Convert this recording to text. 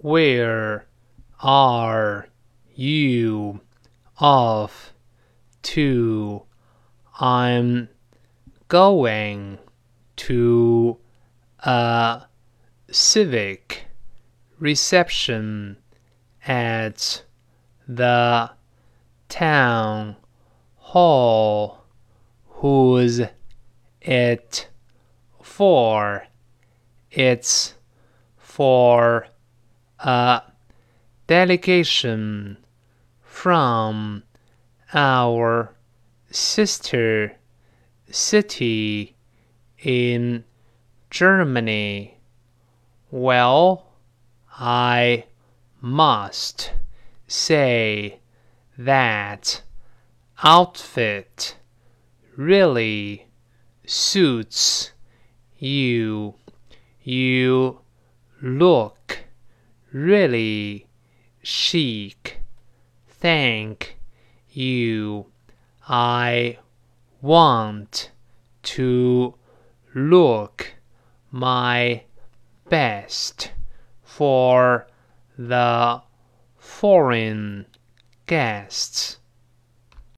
Where are you off to? I'm going to a civic reception at the town hall. Who's it for? It's for a delegation from our sister city in Germany. Well, I must say that outfit really suits you. You look really chic. Thank you. I want to look my best for the foreign guests.